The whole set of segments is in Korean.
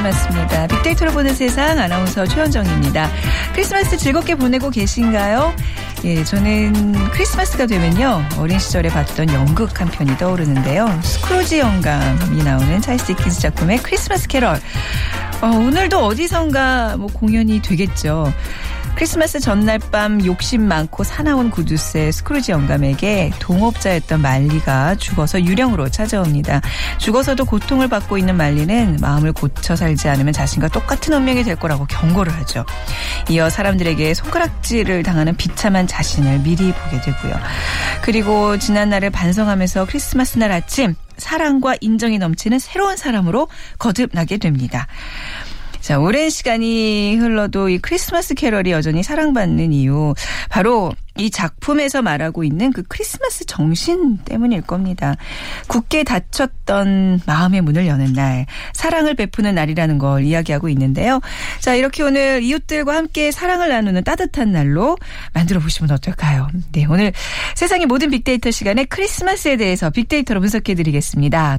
크리스마스입니다. 빅데이터로 보는 세상 아나운서 최현정입니다. 크리스마스 즐겁게 보내고 계신가요? 예, 저는 크리스마스가 되면요. 어린 시절에 봤던 연극 한 편이 떠오르는데요. 스크루지 영감이 나오는 찰스 디킨스 작품의 크리스마스 캐럴. 어, 오늘도 어디선가 뭐 공연이 되겠죠. 크리스마스 전날 밤 욕심 많고 사나운 구두쇠 스크루지 영감에게 동업자였던 말리가 죽어서 유령으로 찾아옵니다. 죽어서도 고통을 받고 있는 말리는 마음을 고쳐 살지 않으면 자신과 똑같은 운명이 될 거라고 경고를 하죠. 이어 사람들에게 손가락질을 당하는 비참한 자신을 미리 보게 되고요. 그리고 지난 날을 반성하면서 크리스마스 날 아침 사랑과 인정이 넘치는 새로운 사람으로 거듭나게 됩니다. 자, 오랜 시간이 흘러도 이 크리스마스 캐럴이 여전히 사랑받는 이유. 바로 이 작품에서 말하고 있는 그 크리스마스 정신 때문일 겁니다. 굳게 닫혔던 마음의 문을 여는 날, 사랑을 베푸는 날이라는 걸 이야기하고 있는데요. 자, 이렇게 오늘 이웃들과 함께 사랑을 나누는 따뜻한 날로 만들어 보시면 어떨까요? 네, 오늘 세상의 모든 빅데이터 시간에 크리스마스에 대해서 빅데이터로 분석해 드리겠습니다.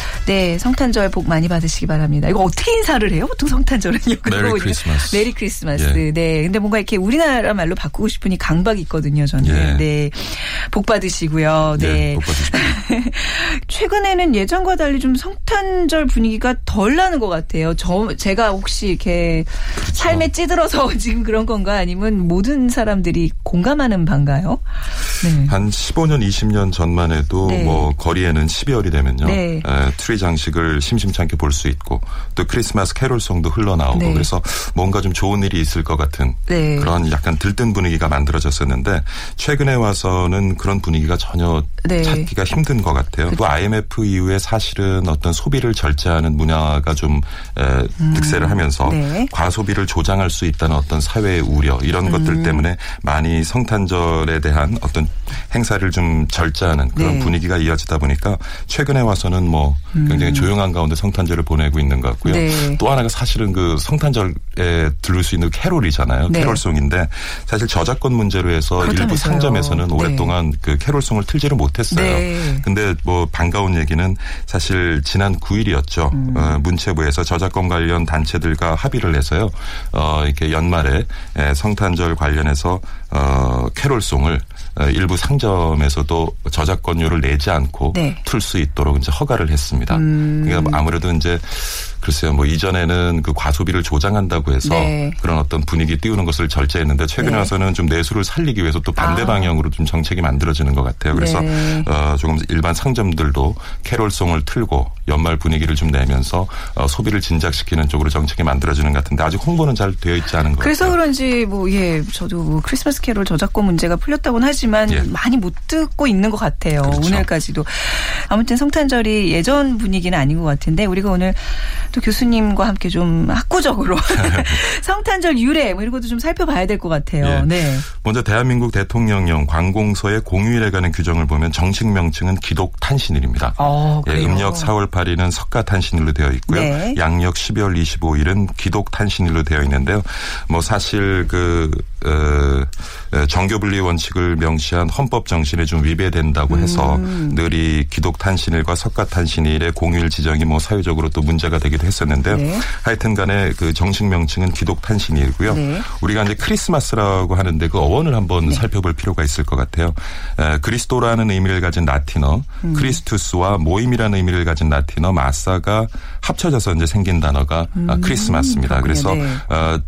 네, 성탄절 복 많이 받으시기 바랍니다. 이거 어떻게 인사를 해요? 보통 성탄절은요? Merry Christmas. Merry Christmas. 예. 네. 근데 뭔가 이렇게 우리나라 말로 바꾸고 싶으니 강박이 있거든요, 저는. 예. 네. 복 받으시고요. 네. 예, 복 받으십시오. 최근에는 예전과 달리 좀 성탄절 분위기가 덜 나는 것 같아요. 저 제가 혹시 이렇게 그렇죠. 삶에 찌들어서 지금 그런 건가 아니면 모든 사람들이 공감하는 바인가요? 네. 한 15년, 20년 전만 해도 네. 뭐 거리에는 12월이 되면요. 네. 에, 트리 장식을 심심찮게 볼 수 있고 또 크리스마스 캐롤송도 흘러나오고 네. 그래서 뭔가 좀 좋은 일이 있을 것 같은 네. 그런 약간 들뜬 분위기가 만들어졌었는데 최근에 와서는 그런 분위기가 전혀 네. 찾기가 힘든 것 같아요. 또 IMF 이후에 사실은 어떤 소비를 절제하는 문화가 좀 에, 득세를 하면서 음. 네. 과소비를 조장할 수 있다는 어떤 사회의 우려 이런 음. 것들 때문에 많이 성탄절에 대한 어떤 행사를 좀 절제하는 그런 네. 분위기가 이어지다 보니까 최근에 와서는 뭐 굉장히 조용한 가운데 성탄절을 보내고 있는 것 같고요. 음. 네. 또 하나가 사실은 그 성탄절에 들을 수 있는 캐롤이잖아요. 네. 캐롤송인데 사실 저작권 문제로 해서 일부 그렇다면서요. 상점에서는 네. 오랫동안 그 캐롤송을 틀지를 못했어요. 네. 근데 뭐 반가운 얘기는 사실 지난 9일이었죠. 음. 어, 문체부에서 저작권 관련 단체들과 합의를 해서요. 어, 이렇게 연말에 에, 성탄절 관련해서 어, 캐롤송을 어, 일부 상점에서도 저작권료를 내지 않고 네. 틀수 있도록 이제 허가를 했습니다. 음. 그러니까 아무래도 이제 글쎄요, 뭐 이전에는 그 과소비를 조장한다고 해서 네. 그런 어떤 분위기 띄우는 것을 절제했는데 최근에 네. 와서는 좀 내수를 살리기 위해서 또 반대 아. 방향으로 좀 정책이 만들어지는 것 같아요. 그래서 네. 어, 조금 일반 상점들도 캐롤송을 틀고 연말 분위기를 좀 내면서 어, 소비를 진작시키는 쪽으로 정책이 만들어지는 것 같은데 아직 홍보는 잘 되어 있지 않은 것 그래서 같아요. 그런지 뭐 예 저도 뭐 크리스마스 캐롤 저작권 문제가 풀렸다고는 하지만 예. 많이 못 듣고 있는 것 같아요 그렇죠. 오늘까지도 아무튼 성탄절이 예전 분위기는 아닌 것 같은데 우리가 오늘 또 교수님과 함께 좀 학구적으로 성탄절 유래 뭐 이런 것도 좀 살펴봐야 될 것 같아요. 예. 네. 먼저 대한민국 대통령령 관공서의 공휴일에 관한 규정을 보면 정식 명칭은 기독 탄신일입니다. 어, 예, 그래요. 음력 4월 8일 은 석가 탄신일로 되어 있고요. 네. 양력 12월 25일은 기독 탄신일로 되어 있는데요. 뭐 사실 그 어, 어, 정교분리 원칙을 명 명시한 헌법 정신에 좀 위배된다고 해서 음. 늘이 기독 탄신일과 석가 탄신일의 공휴일 지정이 뭐 사회적으로 또 문제가 되기도 했었는데요. 네. 하여튼 간에 그 정식 명칭은 기독 탄신일이고요. 네. 우리가 이제 크리스마스라고 하는데 그 어원을 한번 살펴볼 필요가 있을 것 같아요. 에, 그리스도라는 의미를 가진 라틴어, 음. Christus와 모임이라는 의미를 가진 라틴어 massa가 합쳐져서 이제 생긴 단어가 아, 크리스마스입니다. 음. 그렇군요. 그래서 네. 어,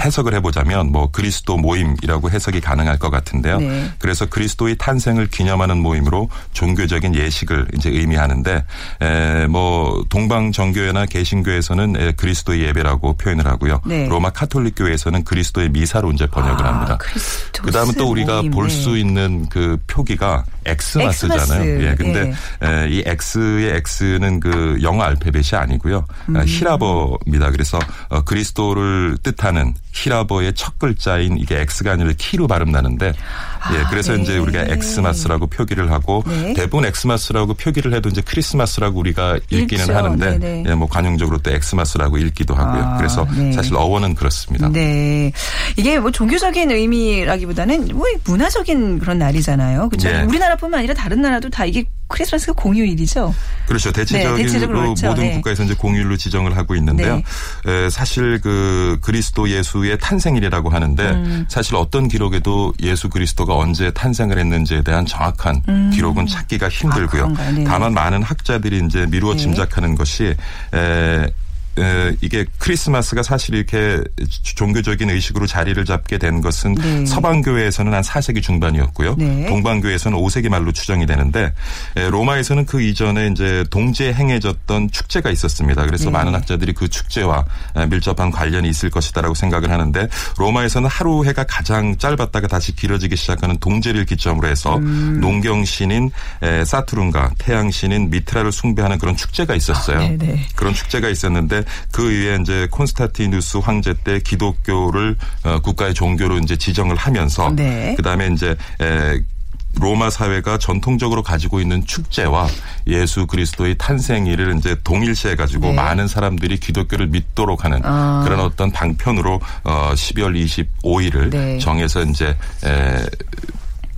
해석을 해보자면 뭐 그리스도 모임이라고 해석이 가능할 것 같은데요. 네. 그래서 그리스도의 탄생을 기념하는 모임으로 종교적인 예식을 이제 의미하는데 에, 뭐 동방 정교회나 개신교에서는 에, 그리스도의 예배라고 표현을 하고요. 네. 로마 카톨릭 교회에서는 그리스도의 미사로 이제 번역을 아, 합니다. 그다음에 또 우리가 볼 네. 수 있는 그 표기가 엑스마스잖아요. 엑스마스, 예. 근데 에, 이 X의 X는 그 영어 알파벳이 아니고요. 음. 아, 희랍어입니다. 그래서 어, 그리스도를 뜻하는 희랍어의 첫 글자인 이게 X가 아니라 키로 발음 나는데 예. 그래서 네. 이제 우리가 엑스마스라고 표기를 하고 네. 대부분 엑스마스라고 표기를 해도 이제 크리스마스라고 우리가 읽기는 읽죠. 하는데 네네. 예, 뭐 관용적으로 또 엑스마스라고 읽기도 하고요. 아, 그래서 네. 사실 어원은 그렇습니다. 네. 이게 뭐 종교적인 의미라기보다는 뭐 문화적인 그런 날이잖아요. 그렇죠? 네. 우리나라뿐만 아니라 다른 나라도 다 이게 크리스마스가 공휴일이죠. 그렇죠. 대체적으로 네, 대체적으로 그렇죠. 모든 네. 국가에서 이제 공휴일로 지정을 하고 있는데요. 네. 에, 사실 그 그리스도 예수의 탄생일이라고 하는데 음. 사실 어떤 기록에도 예수 그리스도가 언제 탄생을 했는지에 대한 정확한 기록은 찾기가 힘들고요. 음. 아, 그런가요? 네네. 다만 많은 학자들이 이제 미루어 네. 짐작하는 것이 에, 에, 이게 크리스마스가 사실 이렇게 종교적인 의식으로 자리를 잡게 된 것은 네. 서방교회에서는 한 4세기 중반이었고요. 네. 동방교회에서는 5세기 말로 추정이 되는데 에, 로마에서는 그 이전에 이제 동지에 행해졌던 축제가 있었습니다. 그래서 네. 많은 학자들이 그 축제와 에, 밀접한 관련이 있을 것이다라고 생각을 하는데 로마에서는 하루 해가 가장 짧았다가 다시 길어지기 시작하는 동제를 기점으로 해서 음. 농경 신인 에, 사투른가 태양 신인 미트라를 숭배하는 그런 축제가 있었어요. 아, 네네. 그런 축제가 있었는데 그 이후에 이제 콘스타티누스 황제 때 기독교를 어, 국가의 종교로 이제 지정을 하면서 네. 그다음에 이제 에, 로마 사회가 전통적으로 가지고 있는 축제와 예수 그리스도의 탄생일을 이제 동일시해 가지고 네. 많은 사람들이 기독교를 믿도록 하는 아. 그런 어떤 방편으로 어 12월 25일을 네. 정해서 이제 에,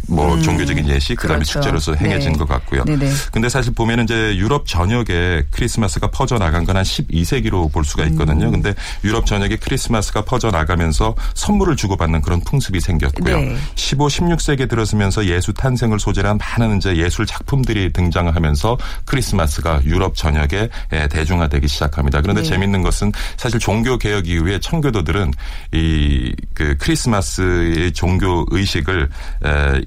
뭐 음. 종교적인 예시 그다음에 그렇죠. 축제로서 행해진 네. 것 같고요. 네네. 근데 사실 보면 이제 유럽 전역에 크리스마스가 퍼져 나간 건 한 12세기로 볼 수가 있거든요. 음. 근데 유럽 전역에 크리스마스가 퍼져 나가면서 선물을 주고받는 그런 풍습이 생겼고요. 네. 15, 16세기에 들어서면서 예수 탄생을 소재로 한 많은 이제 예술 작품들이 등장하면서 크리스마스가 유럽 전역에 예, 대중화되기 시작합니다. 그런데 네. 재밌는 것은 사실 종교 개혁 이후에 청교도들은 이 그 크리스마스의 종교 의식을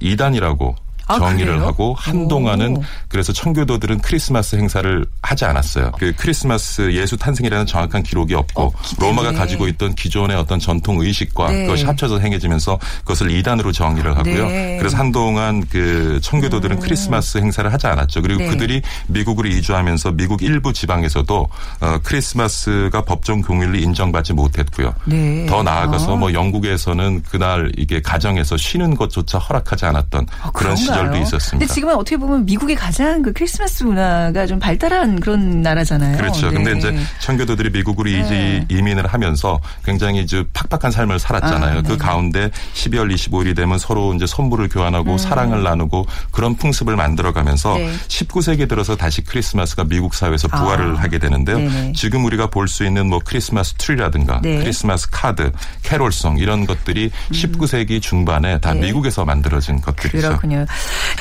2단이라고 아, 정의를 그래요? 하고 한동안은 오. 그래서 청교도들은 크리스마스 행사를 하지 않았어요. 그 크리스마스 예수 탄생이라는 정확한 기록이 없고 때문에. 로마가 가지고 있던 기존의 어떤 전통 의식과 네. 그것이 합쳐서 행해지면서 그것을 이단으로 정의를 하고요. 네. 그래서 한동안 그 청교도들은 크리스마스 행사를 하지 않았죠. 그리고 네. 그들이 미국으로 이주하면서 미국 일부 지방에서도 어, 크리스마스가 법정 공휴일로 인정받지 못했고요. 네. 더 나아가서 아. 뭐 영국에서는 그날 이게 가정에서 쉬는 것조차 허락하지 않았던 아, 그런 그런 시절도 있었습니다. 근데 지금은 어떻게 보면 미국이 가장 그 크리스마스 문화가 좀 발달한 그런 나라잖아요. 그렇죠. 네. 근데 이제 청교도들이 미국으로 네. 이민을 하면서 굉장히 이제 팍팍한 삶을 살았잖아요. 아, 그 네. 가운데 12월 25일이 되면 서로 이제 선물을 교환하고 사랑을 나누고 그런 풍습을 만들어가면서 음. 네. 19세기 들어서 다시 크리스마스가 미국 사회에서 부활을 아, 하게 되는데요. 네네. 지금 우리가 볼 수 있는 뭐 크리스마스 트리라든가 네. 크리스마스 카드, 캐롤송 이런 것들이 19세기 중반에 다 음. 네. 미국에서 만들어진 것들이죠. 그렇군요.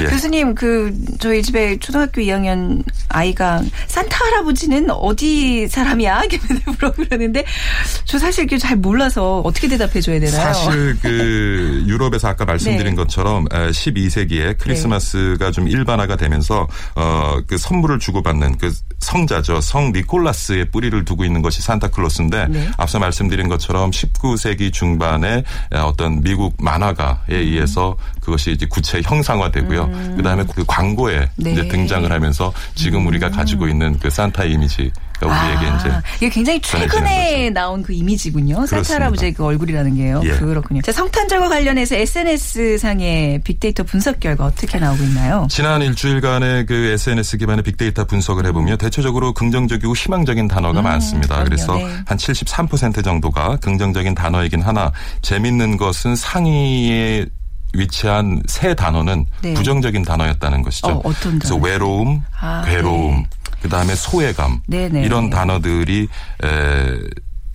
예. 교수님, 그, 저희 집에 초등학교 2학년 아이가 산타 할아버지는 어디 사람이야? 이렇게 그러는데 저 사실 이렇게 잘 몰라서 어떻게 대답해 줘야 되나요? 사실 그 유럽에서 아까 말씀드린 네. 것처럼 12세기에 크리스마스가 좀 일반화가 되면서 어그 선물을 주고받는 그 성자죠. 성 니콜라스의 뿌리를 두고 있는 것이 산타클로스인데 네. 앞서 말씀드린 것처럼 19세기 중반에 어떤 미국 만화가에 음. 의해서 그것이 이제 구체 형상화 되고요. 그다음에 그 광고에 네. 이제 등장을 하면서 지금 우리가 가지고 있는 그 산타 이미지가 우리에게 아, 이제 이게 굉장히 최근에 나온 그 이미지군요. 산타. 할아버지의 그 얼굴이라는 게요. 예. 그렇군요. 자, 성탄절과 관련해서 SNS 상의 빅데이터 분석 결과 어떻게 나오고 있나요? 지난 일주일간의 그 SNS 기반의 빅데이터 분석을 해보면 대체적으로 긍정적이고 희망적인 단어가 많습니다. 그럼요. 그래서 네. 한73% 정도가 긍정적인 단어이긴 하나 재밌는 것은 상위의 위치한 세 단어는 네. 부정적인 단어였다는 것이죠. 어, 어떤 그래서? 외로움, 아, 괴로움, 네. 그 다음에 소외감 네네. 이런 단어들이 에,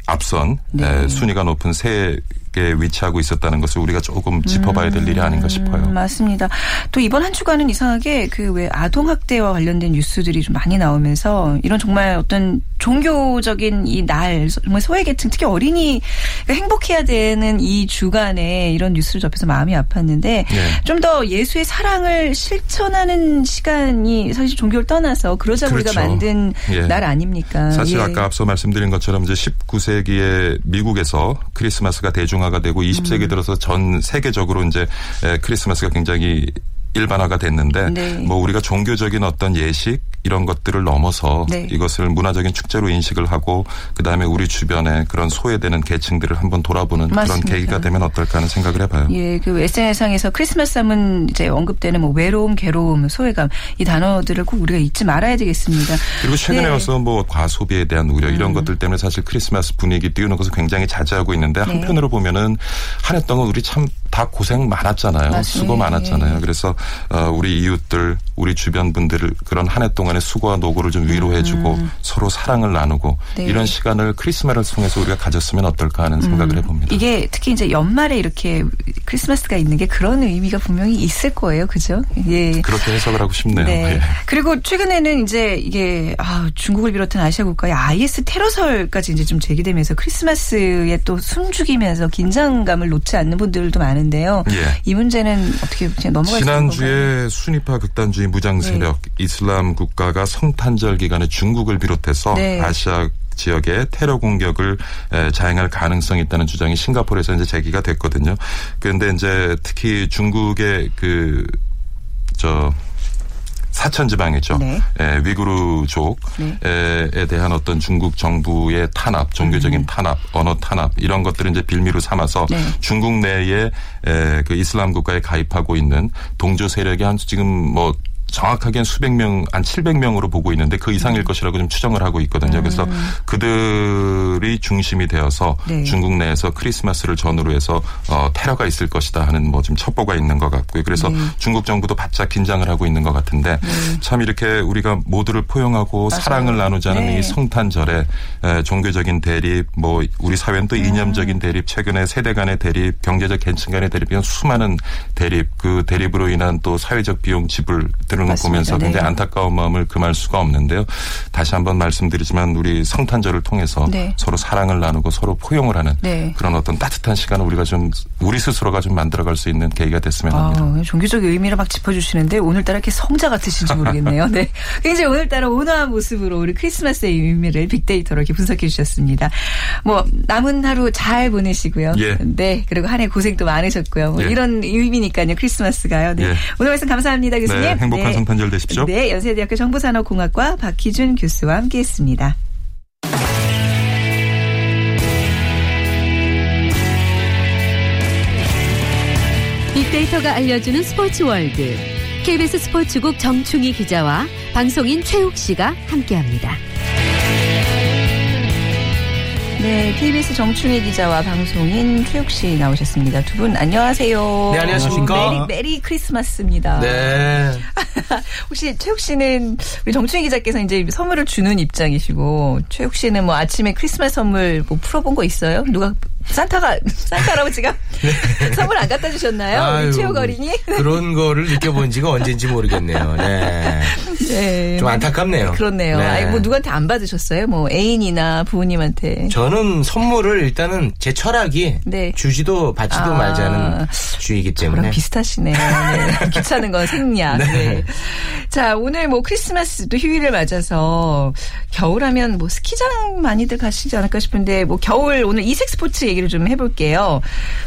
앞선 네. 에, 순위가 높은 세 개 위치하고 있었다는 것을 우리가 조금 짚어봐야 될 일이 아닌가 싶어요. 음, 맞습니다. 또 이번 한 주간은 이상하게 그 왜 아동 학대와 관련된 뉴스들이 좀 많이 나오면서 이런 정말 어떤 종교적인 이 날 정말 소외계층 특히 어린이 가 행복해야 되는 이 주간에 이런 뉴스를 접해서 마음이 아팠는데 네. 좀더 예수의 사랑을 실천하는 시간이 사실 종교를 떠나서 그러자 우리가 그렇죠. 만든 예. 날 아닙니까? 사실 예. 아까 앞서 말씀드린 것처럼 이제 19세기에 미국에서 크리스마스가 대중 화가 되고 20세기 음. 들어서 전 세계적으로 이제 에, 크리스마스가 굉장히 일반화가 됐는데 네. 뭐 우리가 종교적인 어떤 예식 이런 것들을 넘어서 네. 이것을 문화적인 축제로 인식을 하고 그다음에 우리 주변에 그런 소외되는 계층들을 한번 돌아보는 맞습니다. 그런 계기가 되면 어떨까 하는 생각을 해봐요. 예, 그 SNS상에서 크리스마스 하면 이제 언급되는 뭐 외로움, 괴로움, 소외감 이 단어들을 꼭 우리가 잊지 말아야 되겠습니다. 그리고 최근에 네. 음. 와서 뭐 과소비에 대한 우려 이런 것들 때문에 사실 크리스마스 분위기 띄우는 것을 굉장히 자제하고 있는데 네. 한편으로 보면은 한 해 동안 우리 참 다 고생 많았잖아요. 맞습니다. 수고 많았잖아요. 그래서 어, 우리 이웃들, 우리 주변 분들을 그런 한 해 동안의 수고와 노고를 좀 위로해주고 서로 사랑을 나누고 음. 네. 이런 시간을 크리스마스를 통해서 우리가 가졌으면 어떨까 하는 생각을 해봅니다. 음. 이게 특히 이제 연말에 이렇게 크리스마스가 있는 게 그런 의미가 분명히 있을 거예요. 그죠? 예. 그렇게 해석을 하고 싶네요. 네. 예. 그리고 최근에는 이제 이게 아, 중국을 비롯한 아시아 국가의 IS 테러설까지 이제 좀 제기되면서 크리스마스에 또 숨죽이면서 긴장감을 놓지 않는 분들도 많은 데요. 예. 이 문제는 어떻게 그냥 넘어갈? 지난주에 순위파 극단주의 무장 네. 세력 이슬람 국가가 성탄절 기간에 중국을 비롯해서 네. 아시아 지역에 테러 공격을 에, 자행할 가능성이 있다는 주장이 싱가포르에서 이제 제기가 됐거든요. 그런데 이제 특히 중국의 그저 사천 지방이죠. 네. 에, 위구르족에 대한 어떤 중국 정부의 탄압, 종교적인 탄압, 언어 탄압 이런 것들을 이제 빌미로 삼아서 네. 중국 내에 에, 그 이슬람 국가에 가입하고 있는 동조 세력이 한 지금 뭐 정확하게는 수백 명, 한 700명으로 보고 있는데 그 음. 이상일 것이라고 좀 추정을 하고 있거든요. 그래서 그들이 중심이 되어서 네. 중국 내에서 크리스마스를 전후로 해서 어, 테러가 있을 것이다 하는 뭐 좀 첩보가 있는 것 같고요. 그래서 네. 중국 정부도 바짝 긴장을 하고 있는 것 같은데 참 이렇게 우리가 모두를 포용하고 맞아요. 사랑을 나누자는 네. 이 성탄절에 에, 종교적인 대립, 뭐 우리 사회는 또 이념적인 대립, 최근에 세대 간의 대립, 경제적 계층 간의 대립 이런 수많은 대립, 그 대립으로 인한 또 사회적 비용 지불 들은 걸. 보면서 네. 굉장히 안타까운 마음을 금할 수가 없는데요. 다시 한번 말씀드리지만 우리 성탄절을 통해서 네. 서로 사랑을 나누고 서로 포용을 하는 네. 그런 어떤 따뜻한 시간을 우리가 좀 우리 스스로가 좀 만들어갈 수 있는 계기가 됐으면 합니다. 아, 종교적 의미를 막 짚어주시는데 오늘따라 이렇게 성자 같으신지 모르겠네요. 네. 굉장히 오늘따라 온화한 모습으로 우리 크리스마스의 의미를 빅데이터로 이렇게 분석해 주셨습니다. 뭐, 남은 하루 잘 보내시고요. 예. 네. 그리고 한 해 고생도 많으셨고요. 뭐 예. 이런 의미니까요. 크리스마스가요. 네. 예. 오늘 말씀 감사합니다. 교수님. 네, 행복한 성탄절 되십시오. 네. 연세대학교 정보산업공학과 박희준 교수와 함께 했습니다. 빅데이터가 알려주는 스포츠 월드. KBS 스포츠국 정충희 기자와 방송인 최욱 씨가 함께합니다. 네. KBS 정충희 기자와 방송인 최욱 씨 나오셨습니다. 두 분 안녕하세요. 네, 안녕하십니까. Merry, Merry Christmas입니다. 네. 혹시 최욱 씨는 우리 정충희 기자께서 이제 선물을 주는 입장이시고 최욱 씨는 뭐 아침에 크리스마스 선물 뭐 풀어본 거 있어요? 누가 산타가 산타 할아버지가 선물 안 갖다 주셨나요? 아유, 최욱 어린이? 그런 거를 느껴본 지가 언젠지 모르겠네요. 네. 네. 좀 안타깝네요. 그렇네요. 네. 아니 뭐 누구한테 안 받으셨어요? 뭐 애인이나 부모님한테. 저는 선물을 일단은 제 철학이 네. 주지도 받지도 아. 말자는 주의이기 때문에 비슷하시네요. 네. 귀찮은 건 생략. 네. 네. 자, 오늘 뭐 크리스마스 또 휴일을 맞아서 겨울하면 뭐 스키장 많이들 가시지 않을까 싶은데 뭐 겨울 오늘 이색 스포츠 얘기 를 좀 해볼게요.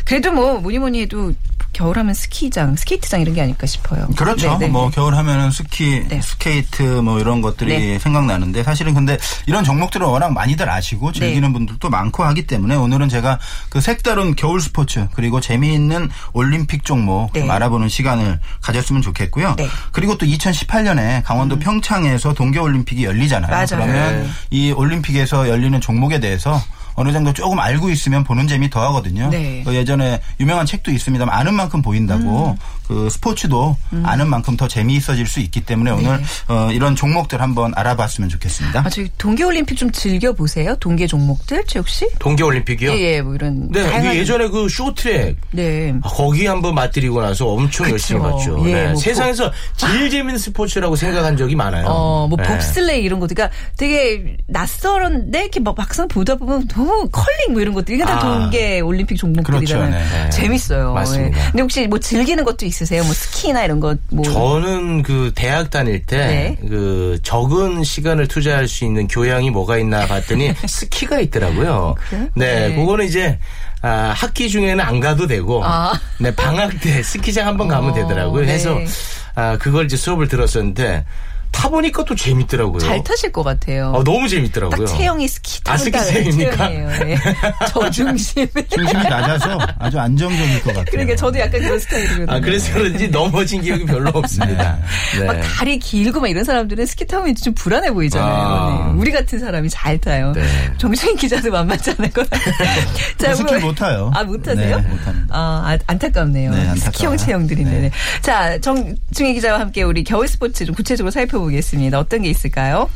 그래도 뭐 뭐니 뭐니 해도 겨울하면 스키장, 스케이트장 이런 게 아닐까 싶어요. 그렇죠. 네, 네. 뭐 겨울 하면은 스키, 네. 스케이트 뭐 이런 것들이 네. 생각나는데 사실은 근데 이런 종목들을 워낙 많이들 아시고 즐기는 네. 분들도 많고 하기 때문에 오늘은 제가 그 색다른 겨울 스포츠 그리고 재미있는 올림픽 종목 네. 좀 알아보는 시간을 가졌으면 좋겠고요. 네. 음. 그리고 또 2018년에 강원도 평창에서 동계올림픽이 열리잖아요. 맞아요. 그러면 네. 이 올림픽에서 열리는 종목에 대해서 어느 정도 조금 알고 있으면 보는 재미 더 하거든요. 네. 그 예전에 유명한 책도 있습니다만 아는 만큼 보인다고 그 스포츠도 아는 만큼 더 재미있어질 수 있기 때문에 오늘 어, 이런 종목들 한번 알아봤으면 좋겠습니다. 아, 저기 동계올림픽 좀 즐겨보세요? 동계 종목들, 최욱 씨? 동계올림픽이요? 예, 예, 뭐 이런. 네, 다양한- 그 예전에 그 쇼트랙 네. 아, 거기 한번 맞들이고 나서 엄청 그쵸. 열심히 봤죠. 예, 네, 뭐 세상에서 제일 재밌는 스포츠라고 생각한 적이 많아요. 어, 뭐 네. 봅슬레이 이런 것들, 그러니까 되게 낯설은데 이렇게 막 막상 보다 보면 너무 컬링 뭐 이런 것들 이게 다 아. 동계 올림픽 종목들이잖아요. 그렇죠, 네. 네. 재밌어요. 맞습니다. 예. 근데 혹시 뭐 즐기는 것도 있 으세요? 뭐 스키나 이런 것 뭐. 저는 그 대학 다닐 때 네. 그 적은 시간을 투자할 수 있는 교양이 뭐가 있나 봤더니 스키가 있더라고요. 그래요? 네, 네. 그거는 이제 아, 학기 중에는 안 가도 되고 아. 네, 방학 때 스키장 한번 가면 어, 되더라고요. 네. 그래서 아, 그걸 이제 수업을 들었었는데 타보니까 또 재밌더라고요. 잘 타실 것 같아요. 아, 너무 재밌더라고요. 딱 체형이 스키 아, 타는 스키장입니까? 체형이에요. 예. 저중심. 중심이 낮아서 아주 안정적일 것 같아요. 그러니까 저도 약간 그런 스타일이거든요. 아, 그래서 그런지 넘어진 기억이 별로 없습니다. 네. 막 다리 길고 막 이런 사람들은 스키 타면 좀 불안해 보이잖아요. 아. 네. 우리 같은 사람이 잘 타요. 네. 정신 기자도 만만치 않을 것 같아요. 자, 스키 뭐- 못 타요. 아, 못 타세요? 네, 못 합니다. 아, 아, 안타깝네요. 네. 스키형 체형들인데. 네. 네. 자, 정중희 기자와 함께 우리 겨울 스포츠 좀 구체적으로 살펴보겠습니다. 어떤 게 있을까요?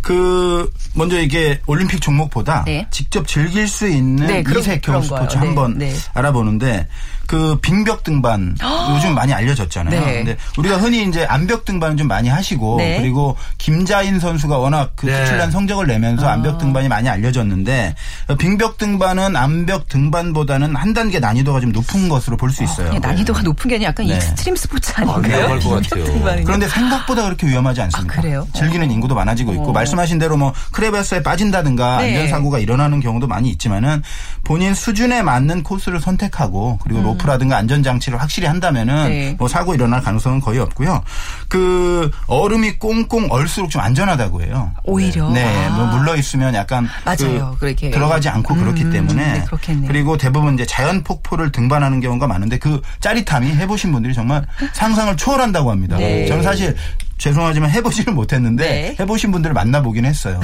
그 먼저 이게 올림픽 종목보다 네. 직접 즐길 수 있는 네, 그런- 이색 겨울 그런 거요. 스포츠 네, 한번 네. 알아보는데 그 빙벽 등반 요즘 많이 알려졌잖아요. 네. 근데 우리가 흔히 이제 암벽 등반은 좀 많이 하시고 네. 그리고 김자인 선수가 워낙 그 네. 특출난 성적을 내면서 아. 암벽 등반이 많이 알려졌는데 빙벽 등반은 암벽 등반보다는 한 단계 난이도가 좀 높은 것으로 볼 수 있어요. 그냥 난이도가 높은 게 아니라 약간 네. extreme 스포츠 아, 아닌가요? 위험할 것 같아요. 그런데 생각보다 그렇게 위험하지 않습니다. 아, 그래요? 즐기는 인구도 많아지고 있고 어. 말씀하신 대로 뭐 크레바스에 빠진다든가 네. 안전사고가 일어나는 경우도 많이 있지만은 본인 수준에 맞는 코스를 선택하고 그리고 로프라든가 안전장치를 확실히 한다면은 음. 네. 뭐 사고 일어날 가능성은 거의 없고요. 그 얼음이 꽁꽁 얼수록 좀 안전하다고 해요. 오히려? 네, 아. 뭐 물러 있으면 약간 맞아요. 그 그렇게. 들어가지 않고 그렇기 음, 때문에 네, 그렇겠네요. 그리고 대부분 이제 자연 폭포를 등반하는 경우가 많은데 그 짜릿함이 해보신 분들이 정말 상상을 초월한다고 합니다. 네. 저는 사실 죄송하지만 해보지는 못했는데 네. 해보신 분들을 만나보긴 했어요.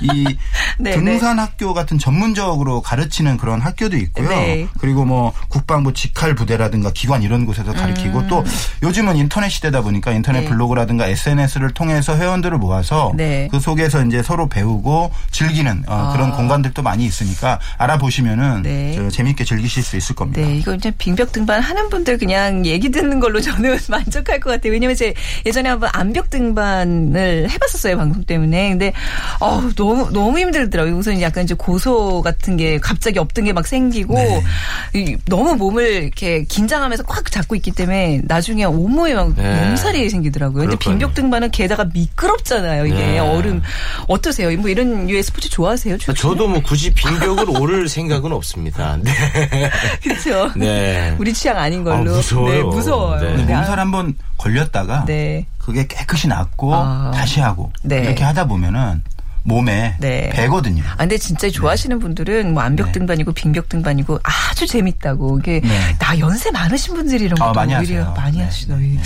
이 네, 등산 학교 같은 전문적으로 가르치는 그런 학교도 있고요. 네. 그리고 뭐 국방부 직할 부대라든가 기관 이런 곳에서 가르치고 또 요즘은 인터넷 시대다 보니까 인터넷 음. 네. 블로그라든가 SNS를 통해서 회원들을 모아서 네. 그 속에서 이제 서로 배우고 즐기는 어, 그런 아. 공간들도 많이 있으니까 알아보시면 네. 저 재미있게 즐기실 수 있을 겁니다. 네, 이거 이제 빙벽 등반 하는 분들 그냥 얘기 듣는 걸로 저는 만족할 것 같아요. 왜냐면 제 예전에 한번 암벽 등반을 해봤었어요 방송 때문에. 근데 어 너무 너무 힘들더라고요. 우선 약간 이제 고소 같은 게 갑자기 없던 게 막 생기고 네. 이, 너무 몸을 이렇게 긴장하면서 꽉 잡고 있기 때문에 나중에 온몸에 막 네. 몸살이 생기더라고요. 근데. 빙벽 등반은 게다가 미끄럽잖아요. 이게 네. 얼음 어떠세요? 뭐 이런 유의 스포츠 좋아하세요? 주 저도 뭐 굳이 빙벽을 오를 생각은 없습니다. 네. 그렇죠. 네. 우리 취향 아닌 걸로. 아, 무서워요. 네, 무서워요. 네. 네, 몸살 한번 걸렸다가 네. 그게 깨끗이 낫고 아. 다시 하고 네. 이렇게 하다 보면은 몸에 네. 배거든요. 아, 근데 진짜 좋아하시는 분들은 뭐 암벽 네. 등반이고 빙벽 등반이고 아주 재밌다고. 이게 네. 나 연세 많으신 분들이 이런 아, 것도 많이 오히려 하세요. 많이 네, 하시더라고요.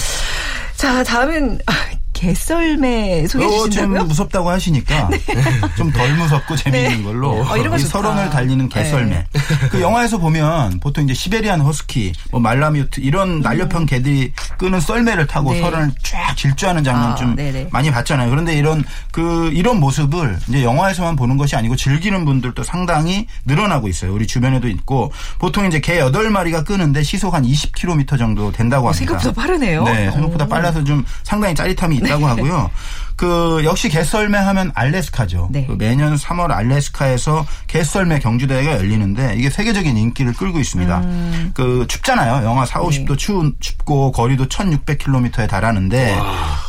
자, 다음은 아, 개썰매 소개해 어, 주신다고요? 무섭다고 하시니까 좀덜 무섭고 재미있는 네. 걸로 어, 이런 거 이. 서론을 달리는 개썰매. 그 영화에서 보면 보통 이제 시베리안 허스키, 뭐 말라뮤트 이런 날렵한 개들이 끄는 썰매를 타고 음. 네. 서론을 쫙 질주하는 장면 아, 좀 네네. 많이 봤잖아요. 그런데 이런 그 이런 모습을 이제 영화에서만 보는 것이 아니고 즐기는 분들도 상당히 늘어나고 있어요. 우리 주변에도 있고 보통 이제 개 8마리가 끄는데 시속 한 20km 정도 된다고 어, 합니다. 생각보다 빠르네요. 네, 생각보다 오. 빨라서 좀 상당히 짜릿함이 있다 고 하고요. 그 역시 개썰매 하면 알래스카죠. 네. 그 매년 3월 알래스카에서 개썰매 경주대회가 열리는데 이게 세계적인 인기를 끌고 있습니다. 음. 그 춥잖아요. 영하 4, 50도 추운 춥고 거리도 1,600km에 달하는데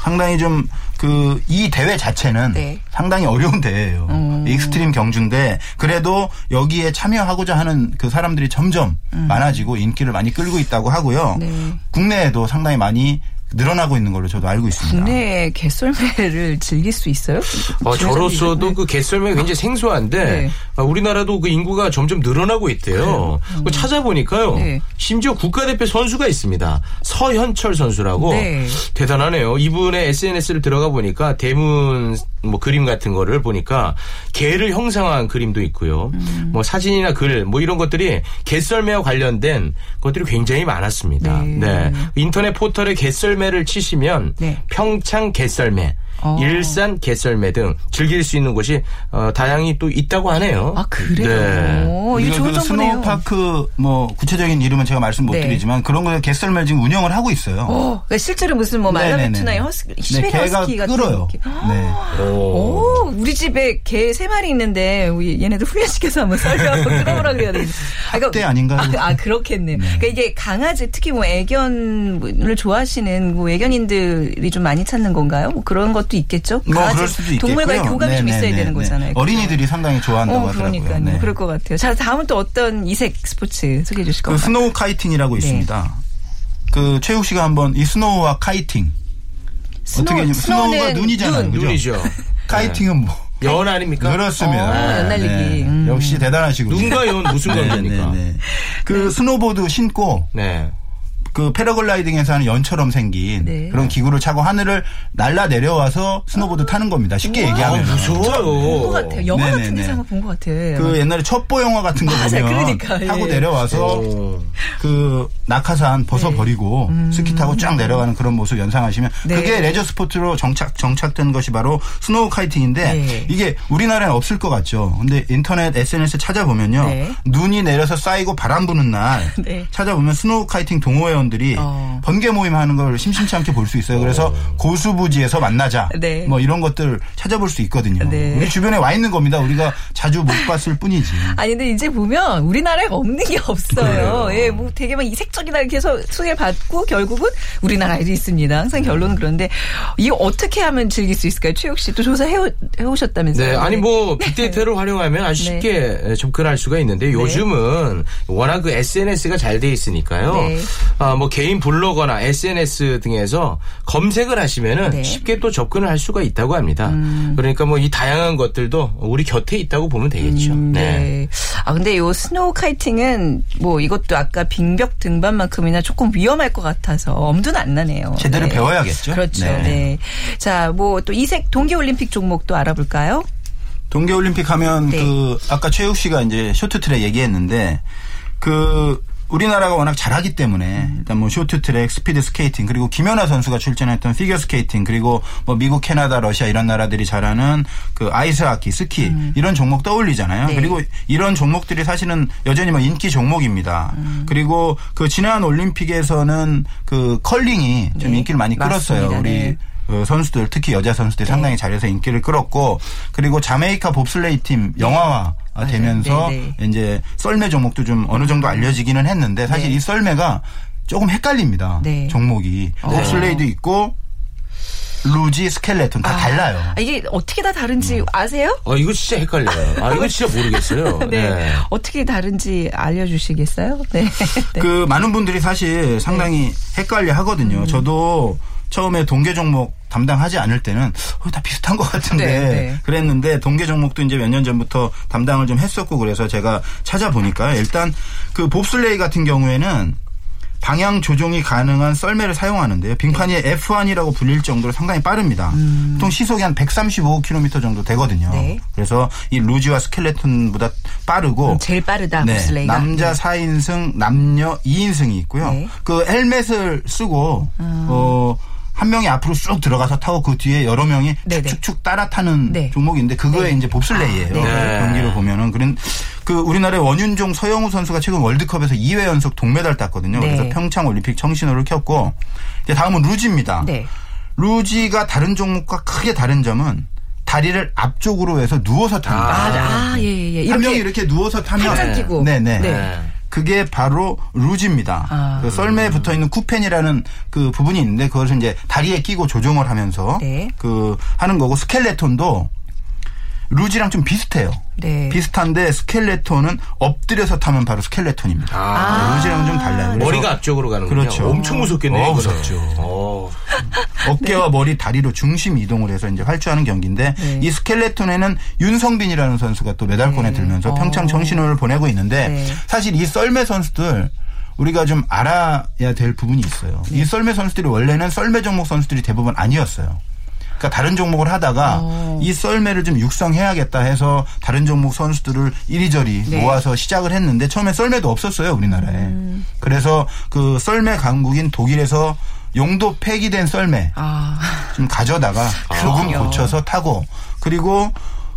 상당히 좀 그 이 대회 자체는 네. 상당히 어려운 대회예요. 음. extreme 경주인데 그래도 여기에 참여하고자 하는 그 사람들이 점점 많아지고 인기를 많이 끌고 있다고 하고요. 음. 네. 국내에도 상당히 많이 늘어나고 있는 걸로 저도 알고 있습니다. 국내 개썰매를 즐길 수 있어요? 어, 저로서도 네. 그 개썰매가 굉장히 생소한데 네. 아, 우리나라도 그 인구가 점점 늘어나고 있대요. 그 찾아보니까요. 네. 심지어 국가대표 선수가 있습니다. 서현철 선수라고 네. 대단하네요. 이분의 SNS를 들어가 보니까 대문 뭐 그림 같은 거를 보니까 개를 형상화한 그림도 있고요. 뭐 사진이나 글 뭐 이런 것들이 개썰매와 관련된 것들이 굉장히 많았습니다. 네. 네. 인터넷 포털에 개썰매를 치시면 네. 평창 개썰매, 어. 일산 개썰매 등 즐길 수 있는 곳이 어, 다양히 또 있다고 하네요. 아 그래요? 네. 오, 이거 좋은 그 정보네요. snow park 뭐 구체적인 이름은 제가 말씀 못 네. 드리지만 그런 거 개썰매 지금 운영을 하고 있어요. 어, 그러니까 실제로 무슨 뭐. 말라뮤트나 허스키, 네, 시베리아 개가 허스키 같은 끌어요. 네. 오, 우리 집에 개 세 마리 있는데 우리 얘네들 훈련시켜서 한번 썰매 끌어보라 그래야 되겠네. 아, 그러니까- 학대 아닌가요? 아, 아, 그렇겠네요. 그러니까 이게 강아지 특히 뭐 애견을 좋아하시는 뭐 애견인들이 좀 많이 찾는 건가요? 뭐 그런 것도 있겠죠. 뭐 그럴 수도 있겠고요. 동물과의 교감이 좀 네, 있어야 네, 되는 네. 거잖아요. 어린이들이 상당히 좋아한다고 어, 하더라고요. 그러니까요. 네. 그럴 것 같아요. 자, 다음은 또 어떤 이색 스포츠 소개해 주실 그 건가요? snow kiting이라고 네. 있습니다. 그 최욱 씨가 한번 이 snow와 kiting 어떻게 좀 snow가 눈이잖아요. 눈. 그죠? 눈이죠. kiting은 뭐 연 아닙니까? 그렇습니다. 어, 연날리기. 음. 역시 대단하시군요. 눈과 연 무슨 관계입니까? 네, 네, 네. 그 스노보드 신고 네. 그 패러글라이딩에서 하는 연처럼 생긴 네. 그런 기구를 차고 하늘을 날라 내려와서 스노보드 타는 겁니다. 쉽게 아, 얘기하면. 무서워요. 본것 같아요. 영화 같은. 데서 한번 본 것 같아. 그 옛날에 첩보 영화 같은 거 맞아, 보면 그러니까, 타고 예. 내려와서 오. 그 낙하산 벗어 버리고 음. 스키 타고 쫙 내려가는 그런 모습 연상하시면 네. 그게 레저 스포츠로 정착 정착된 것이 바로 snow kiting인데 네. 이게 우리나라엔 없을 것 같죠. 근데 인터넷 SNS 찾아보면요. 네. 눈이 내려서 쌓이고 바람 부는 날 네. 찾아보면 snow kiting 동호회 원들이 어. 번개 모임 하는 걸 심심치 않게 볼 수 있어요. 그래서 고수부지에서 만나자. 네. 뭐 이런 것들 찾아볼 수 있거든요. 네. 우리 주변에 와 있는 겁니다. 우리가 자주 못 봤을 뿐이지. 아니 근데 이제 보면 우리나라에 없는 게 없어요. 예, 뭐 되게 막 이색적이다 이렇게 해서 소개를 받고 결국은 우리나라에도 있습니다. 항상 결론은 그런데 이거 어떻게 하면 즐길 수 있을까요? 최욱 씨또 조사해 오셨다면서요? 네, 아니 뭐 빅데이터를 활용하면 아주 네. 쉽게 접근할 수가 있는데 요즘은 워낙 그 SNS가 잘 돼 있으니까요. 네. 아, 뭐 개인 블로거나 SNS 등에서 검색을 하시면은 네. 음. 쉽게 또 접근을 할 수가 있다고 합니다. 그러니까 뭐 이 다양한 것들도 우리 곁에 있다고 보면 되겠죠. 음, 네. 네. 아 근데 요 snow kiting은 뭐 이것도 아까 빙벽 등반만큼이나 조금 위험할 것 같아서 엄두는 안 나네요. 제대로 네. 배워야겠죠. 그렇죠. 네. 네. 자, 뭐 또 이색 동계 올림픽 종목도 알아볼까요? 동계 올림픽 하면 네. 그 아까 최욱 씨가 이제 쇼트트랙 얘기했는데 그 우리나라가 워낙 잘하기 때문에 일단 뭐 쇼트트랙, 스피드 스케이팅 그리고 김연아 선수가 출전했던 피겨 스케이팅 그리고 뭐 미국, 캐나다, 러시아 이런 나라들이 잘하는 그 아이스 하키, 스키 이런 종목 떠올리잖아요. 네. 그리고 이런 종목들이 사실은 여전히 뭐 인기 종목입니다. 그리고 그 지난 올림픽에서는 그 컬링이 좀 네. 인기를 많이 끌었어요. 맞습니다. 우리 네. 그 선수들 특히 여자 선수들이 상당히 잘해서 인기를 끌었고 그리고 자메이카 봅슬레이 팀 영화 화 되면서 네, 이제 썰매 종목도 좀 어느 정도 알려지기는 했는데 사실 네. 이 썰매가 조금 헷갈립니다. 네. 종목이 봅슬레이도 있고 루지, 스켈레톤 다 달라요. 아, 이게 어떻게 다 다른지 아세요? 어, 이거 진짜 헷갈려요. 아, 이거 진짜 모르겠어요. 네. 네. 어떻게 다른지 알려주시겠어요? 네. 네. 그 많은 분들이 사실 상당히 헷갈려 음. 하거든요. 저도 처음에 동계 종목 담당하지 않을 때는 어, 다 비슷한 것 같은데 네, 네. 그랬는데 동계 종목도 이제 몇 년 전부터 담당을 좀 했었고 그래서 제가 찾아보니까 일단 그 봅슬레이 같은 경우에는 방향 조종이 가능한 썰매를 사용하는데요. 빙판이 F1이라고 불릴 정도로 상당히 빠릅니다. 보통 시속이 한 135km 정도 되거든요. 음. 네. 그래서 이 루지와 스켈레톤보다 빠르고 음, 제일 빠르다, 네, 봅슬레이가. 남자 네. 4인승, 남녀 2인승이 있고요. 네. 그 헬멧을 쓰고 어, 한 명이 앞으로 쑥 들어가서 타고 그 뒤에 여러 명이 네네. 축축축 따라 타는 네. 종목인데 그거에 네. 이제 봅슬레이예요. 아, 네. 경기를 보면은 그런 그 우리나라의 원윤종 서영우 선수가 최근 월드컵에서 2회 연속 동메달 땄거든요. 네. 그래서 평창 올림픽 청신호를 켰고 이제 다음은 루지입니다. 네. 루지가 다른 종목과 크게 다른 점은 다리를 앞쪽으로 해서 누워서 탑니다. 아, 아, 예, 예. 한 명이 이렇게 이렇게 누워서 타면 팔짱 끼고. 네네. 네. 그게 바로 루지입니다. 아. 그 썰매에 붙어 있는 쿠펜이라는 그 부분이 있는데 그것을 이제 다리에 끼고 조종을 하면서 네. 그 하는 거고 스켈레톤도 루지랑 좀 비슷해요. 네. 비슷한데 스켈레톤은 엎드려서 타면 바로 스켈레톤입니다. 아. 네, 루지랑은 좀 달라요. 머리가 앞쪽으로 가는군요. 그렇죠. 엄청 무섭겠네요. 어. 무섭죠. 어. 어깨와 머리, 다리로 중심 이동을 해서 이제 활주하는 경기인데 네. 이 스켈레톤에는 윤성빈이라는 선수가 또 메달권에 네. 들면서 어. 평창 청신호를 보내고 있는데 네. 사실 이 썰매 선수들 우리가 좀 알아야 될 부분이 있어요. 네. 이 썰매 선수들이 원래는 썰매 종목 선수들이 대부분 아니었어요. 그러니까 다른 종목을 하다가 어. 이 썰매를 좀 육성해야겠다 해서 다른 종목 선수들을 이리저리 네. 모아서 시작을 했는데 처음에 썰매도 없었어요 우리나라에. 음. 그래서 그 썰매 강국인 독일에서 용도 폐기된 썰매 아. 좀 가져다가 조금 그렇군요. 고쳐서 타고 그리고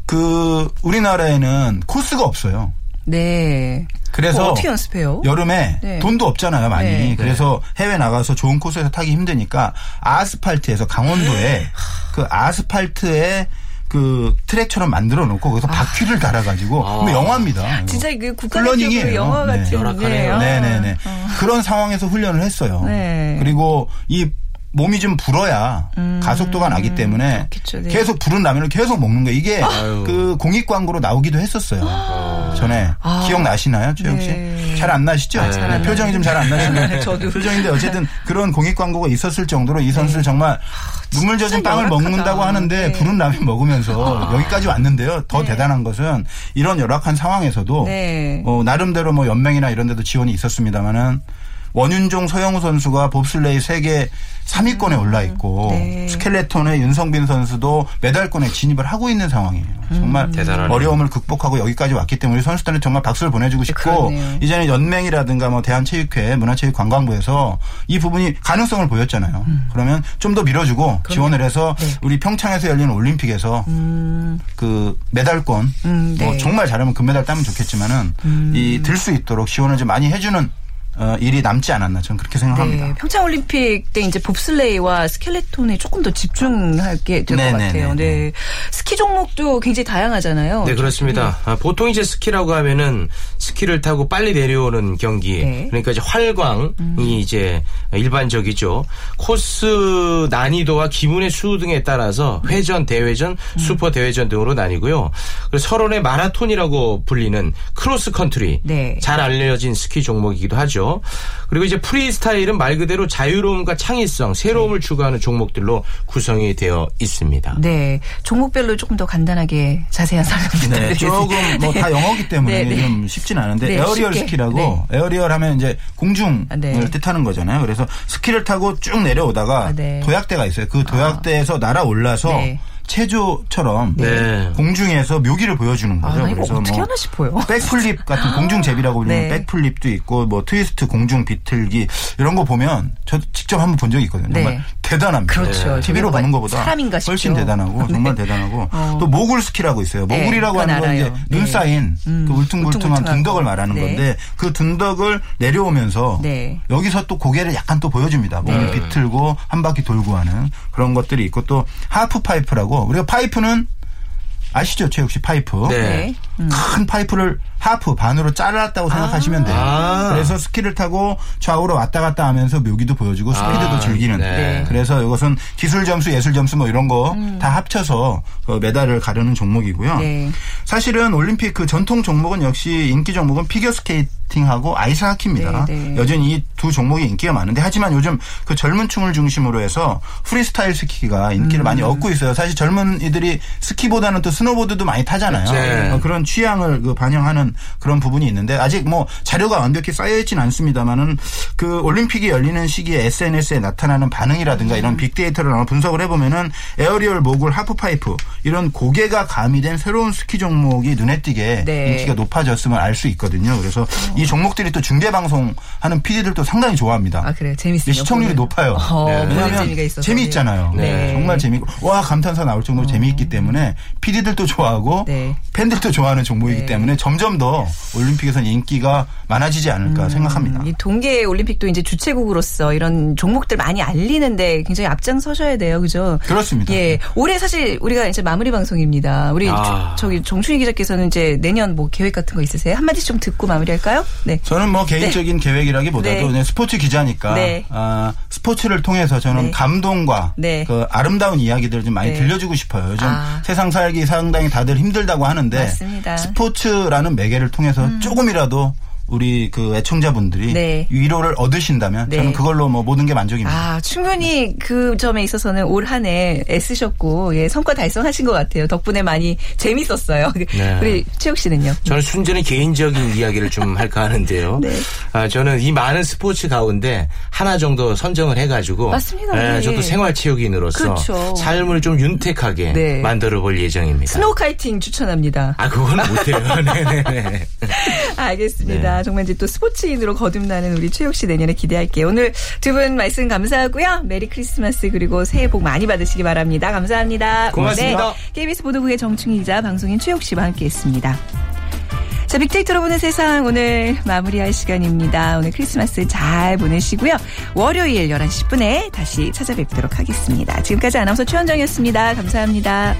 그 우리나라에는 코스가 없어요. 네. 그래서 어떻게 연습해요? 여름에 네. 돈도 없잖아요, 많이. 네. 그래서 해외 나가서 좋은 코스에서 타기 힘드니까 아스팔트에서 강원도에 그 아스팔트에 그 트랙처럼 만들어 놓고 거기서 바퀴를 달아가지고 뭐 영화입니다. 진짜 이게 국가적으로 플러닝이에요. 영화 네. 같은 열악하네요. 네네네. 그런 상황에서 훈련을 했어요. 네. 그리고 이 몸이 좀 불어야 가속도가 나기 때문에 음. 그렇겠죠, 네. 계속 불은 라면을 계속 먹는 거예요. 이게 아유. 그 공익 광고로 나오기도 했었어요. 전에 기억 나시나요, 최욱 씨? 네. 잘안 나시죠? 아. 잘안 네, 표정이 좀 잘 안 나시는 저도. 표정인데 어쨌든 그런 공익 광고가 있었을 정도로 이 선수를 정말 눈물 젖은 빵을 열악하다. 먹는다고 하는데 네. 부른 라면 먹으면서 여기까지 왔는데요. 더 대단한 것은 이런 열악한 상황에서도 네. 어, 나름대로 뭐 연맹이나 이런 데도 지원이 있었습니다만은 원윤종 서영우 선수가 봅슬레이 세계 3위권에 올라 있고 네. 스켈레톤의 윤성빈 선수도 메달권에 진입을 하고 있는 상황이에요. 정말 대단하네요. 어려움을 극복하고 여기까지 왔기 때문에 선수들은 정말 박수를 보내주고 싶고 그러네요. 이전에 연맹이라든가 뭐 대한체육회, 문화체육관광부에서 이 부분이 가능성을 보였잖아요. 그러면 좀 더 밀어주고 지원을 해서 네. 우리 평창에서 열리는 올림픽에서 그 메달권 음, 네. 뭐 정말 잘하면 금메달 따면 좋겠지만은 이 들 수 있도록 지원을 좀 많이 해주는 어, 일이 남지 않았나 저는 그렇게 생각합니다. 네, 평창 올림픽 때 이제 봅슬레이와 스켈레톤에 조금 더 집중하게 될것 네네네. 같아요. 네. 스키 종목도 굉장히 다양하잖아요. 네, 그렇습니다. 아, 보통 이제 스키라고 하면은 스키를 타고 빨리 내려오는 경기. 네. 음. 그러니까 이제 활강이 이제 일반적이죠. 코스 난이도와 기문의 수 등에 따라서 회전, 대회전, 음. 슈퍼 대회전 등으로 나뉘고요. 그리고 설원의 마라톤이라고 불리는 크로스 컨트리. 네. 잘 알려진 스키 종목이기도 하죠. 그리고 이제 프리스타일은 말 그대로 자유로움과 창의성, 새로움을 추구하는 종목들로 구성이 되어 있습니다. 네. 종목별로 조금 더 간단하게 자세한 설명 네, 부탁드리겠습니다. 조금 뭐 다 영어기 때문에 네, 네. 좀 쉽진 않은데 네, aerial 쉽게. 스키라고 네. aerial 하면 이제 공중을 아, 네. 뜻하는 거잖아요. 그래서 스키를 타고 쭉 내려오다가 아, 네. 도약대가 있어요. 그 도약대에서 날아 올라서 네. 체조처럼 네. 공중에서 묘기를 보여주는 아, 거죠. 나 이거 그래서 어떻게 뭐 하나 싶어요. backflip 같은 공중 제비라고 불리는 네. 백플립도 있고 뭐 트위스트 공중 비틀기 이런 거 보면 저 직접 한번 본 적이 있거든요. 정말 네. 대단합니다. 그렇죠. TV로 저게 보는 것보다 사람인가 훨씬 싶죠. 대단하고 정말 네. 대단하고 어. 또 모굴 스키라고 있어요. 네, 모굴이라고 하는 건 이제 알아요. 눈 네. 쌓인 음, 그 울퉁불퉁한 울퉁불퉁한 둔덕을 거. 말하는 네. 건데 그 둔덕을 내려오면서 네. 여기서 또 곡예를 약간 또 보여줍니다. 몸을 비틀고 한 바퀴 돌고 하는 그런 것들이 있고 또 하프 파이프라고 우리가 파이프는 아시죠, 최욱 씨 파이프? 네. 네. 큰 파이프를 half 반으로 잘랐다고 생각하시면 돼요. 아. 그래서 스키를 타고 좌우로 왔다 갔다 하면서 묘기도 보여주고 스피드도 아, 즐기는. 네. 그래서 이것은 기술 점수, 예술 점수 뭐 이런 거다 합쳐서 그 메달을 가르는 종목이고요. 네. 사실은 올림픽 그 전통 종목은 역시 인기 종목은 피겨 스케이팅하고 아이스 하키입니다. 네, 네. 여전히 이 두 종목이 인기가 많은데 하지만 요즘 그 젊은 층을 중심으로 해서 프리스타일 스키가 인기를 음. 많이 얻고 있어요. 사실 젊은 이들이 스키보다는 또 스노보드도 많이 타잖아요. 네. 어, 그런 취향을 그 반영하는 그런 부분이 있는데 아직 뭐 자료가 완벽히 쌓여 있지는 않습니다만은 그 올림픽이 열리는 시기에 SNS에 나타나는 반응이라든가 음. 이런 빅데이터를 분석을 해보면은 aerial 모굴 하프파이프 이런 곡예가 가미된 새로운 스키 종목이 눈에 띄게 네. 인기가 높아졌음을 알 수 있거든요. 그래서 이 종목들이 또 중계 방송하는 PD들도 상당히 좋아합니다. 아, 그래요? 재밌어요. 시청률이 보면. 높아요. 어, 네. 왜냐하면. 재미있잖아요. 네. 정말 재미있고 와 감탄사 나올 정도로 재미있기 때문에 PD들도 좋아하고 네. 팬들도 좋아하는 종목이기 네. 때문에 점점 더 올림픽에서는 인기가 많아지지 않을까 생각합니다. 이 동계 올림픽도 이제 주최국으로서 이런 종목들 많이 알리는데 굉장히 앞장서셔야 돼요. 그죠? 그렇습니다. 예. 올해 사실 우리가 이제 마무리 방송입니다. 우리 아. 저, 기 정춘희 기자께서는 이제 내년 뭐 계획 같은 거 있으세요? 한마디 좀 듣고 마무리할까요? 네. 저는 뭐 개인적인 계획이라기보다도 네. 스포츠 기자니까 네. 아, 스포츠를 통해서 저는 네. 감동과 네. 그 아름다운 이야기들을 좀 많이 네. 들려주고 싶어요. 요즘 아. 세상 살기 상당히 다들 힘들다고 하는데 맞습니다. 음. 스포츠라는 매개를 통해서 조금이라도 우리 그 애청자분들이 네. 위로를 얻으신다면 네. 저는 그걸로 뭐 모든 게 만족입니다. 아, 충분히 그 점에 있어서는 올 한 해 애쓰셨고, 예, 성과 달성하신 것 같아요. 덕분에 많이 재밌었어요. 네. 우리 최욱 씨는요? 저는 순전히 개인적인 이야기를 좀 할까 하는데요. 네. 아, 저는 이 많은 스포츠 가운데 하나 정도 선정을 해가지고 맞습니다. 예, 저도 예. 생활체육인으로서 그렇죠. 삶을 좀 윤택하게 네. 만들어 볼 예정입니다. snow kiting 추천합니다. 아, 그건 못해요. 네네네. 알겠습니다. 정말 이제 또 스포츠인으로 거듭나는 우리 최욱 씨 내년에 기대할게요. 오늘 두 분 말씀 감사하고요. Merry Christmas 그리고 새해 복 많이 받으시기 바랍니다. 감사합니다. 고맙습니다. 네, KBS 보도국의 정충희 기자, 방송인 최욱 씨와 함께했습니다. 자, 빅데이터로 보는 세상 오늘 마무리할 시간입니다. 오늘 크리스마스 잘 보내시고요. 월요일 11시 10분에 다시 찾아뵙도록 하겠습니다. 지금까지 아나운서 최원정이었습니다. 감사합니다.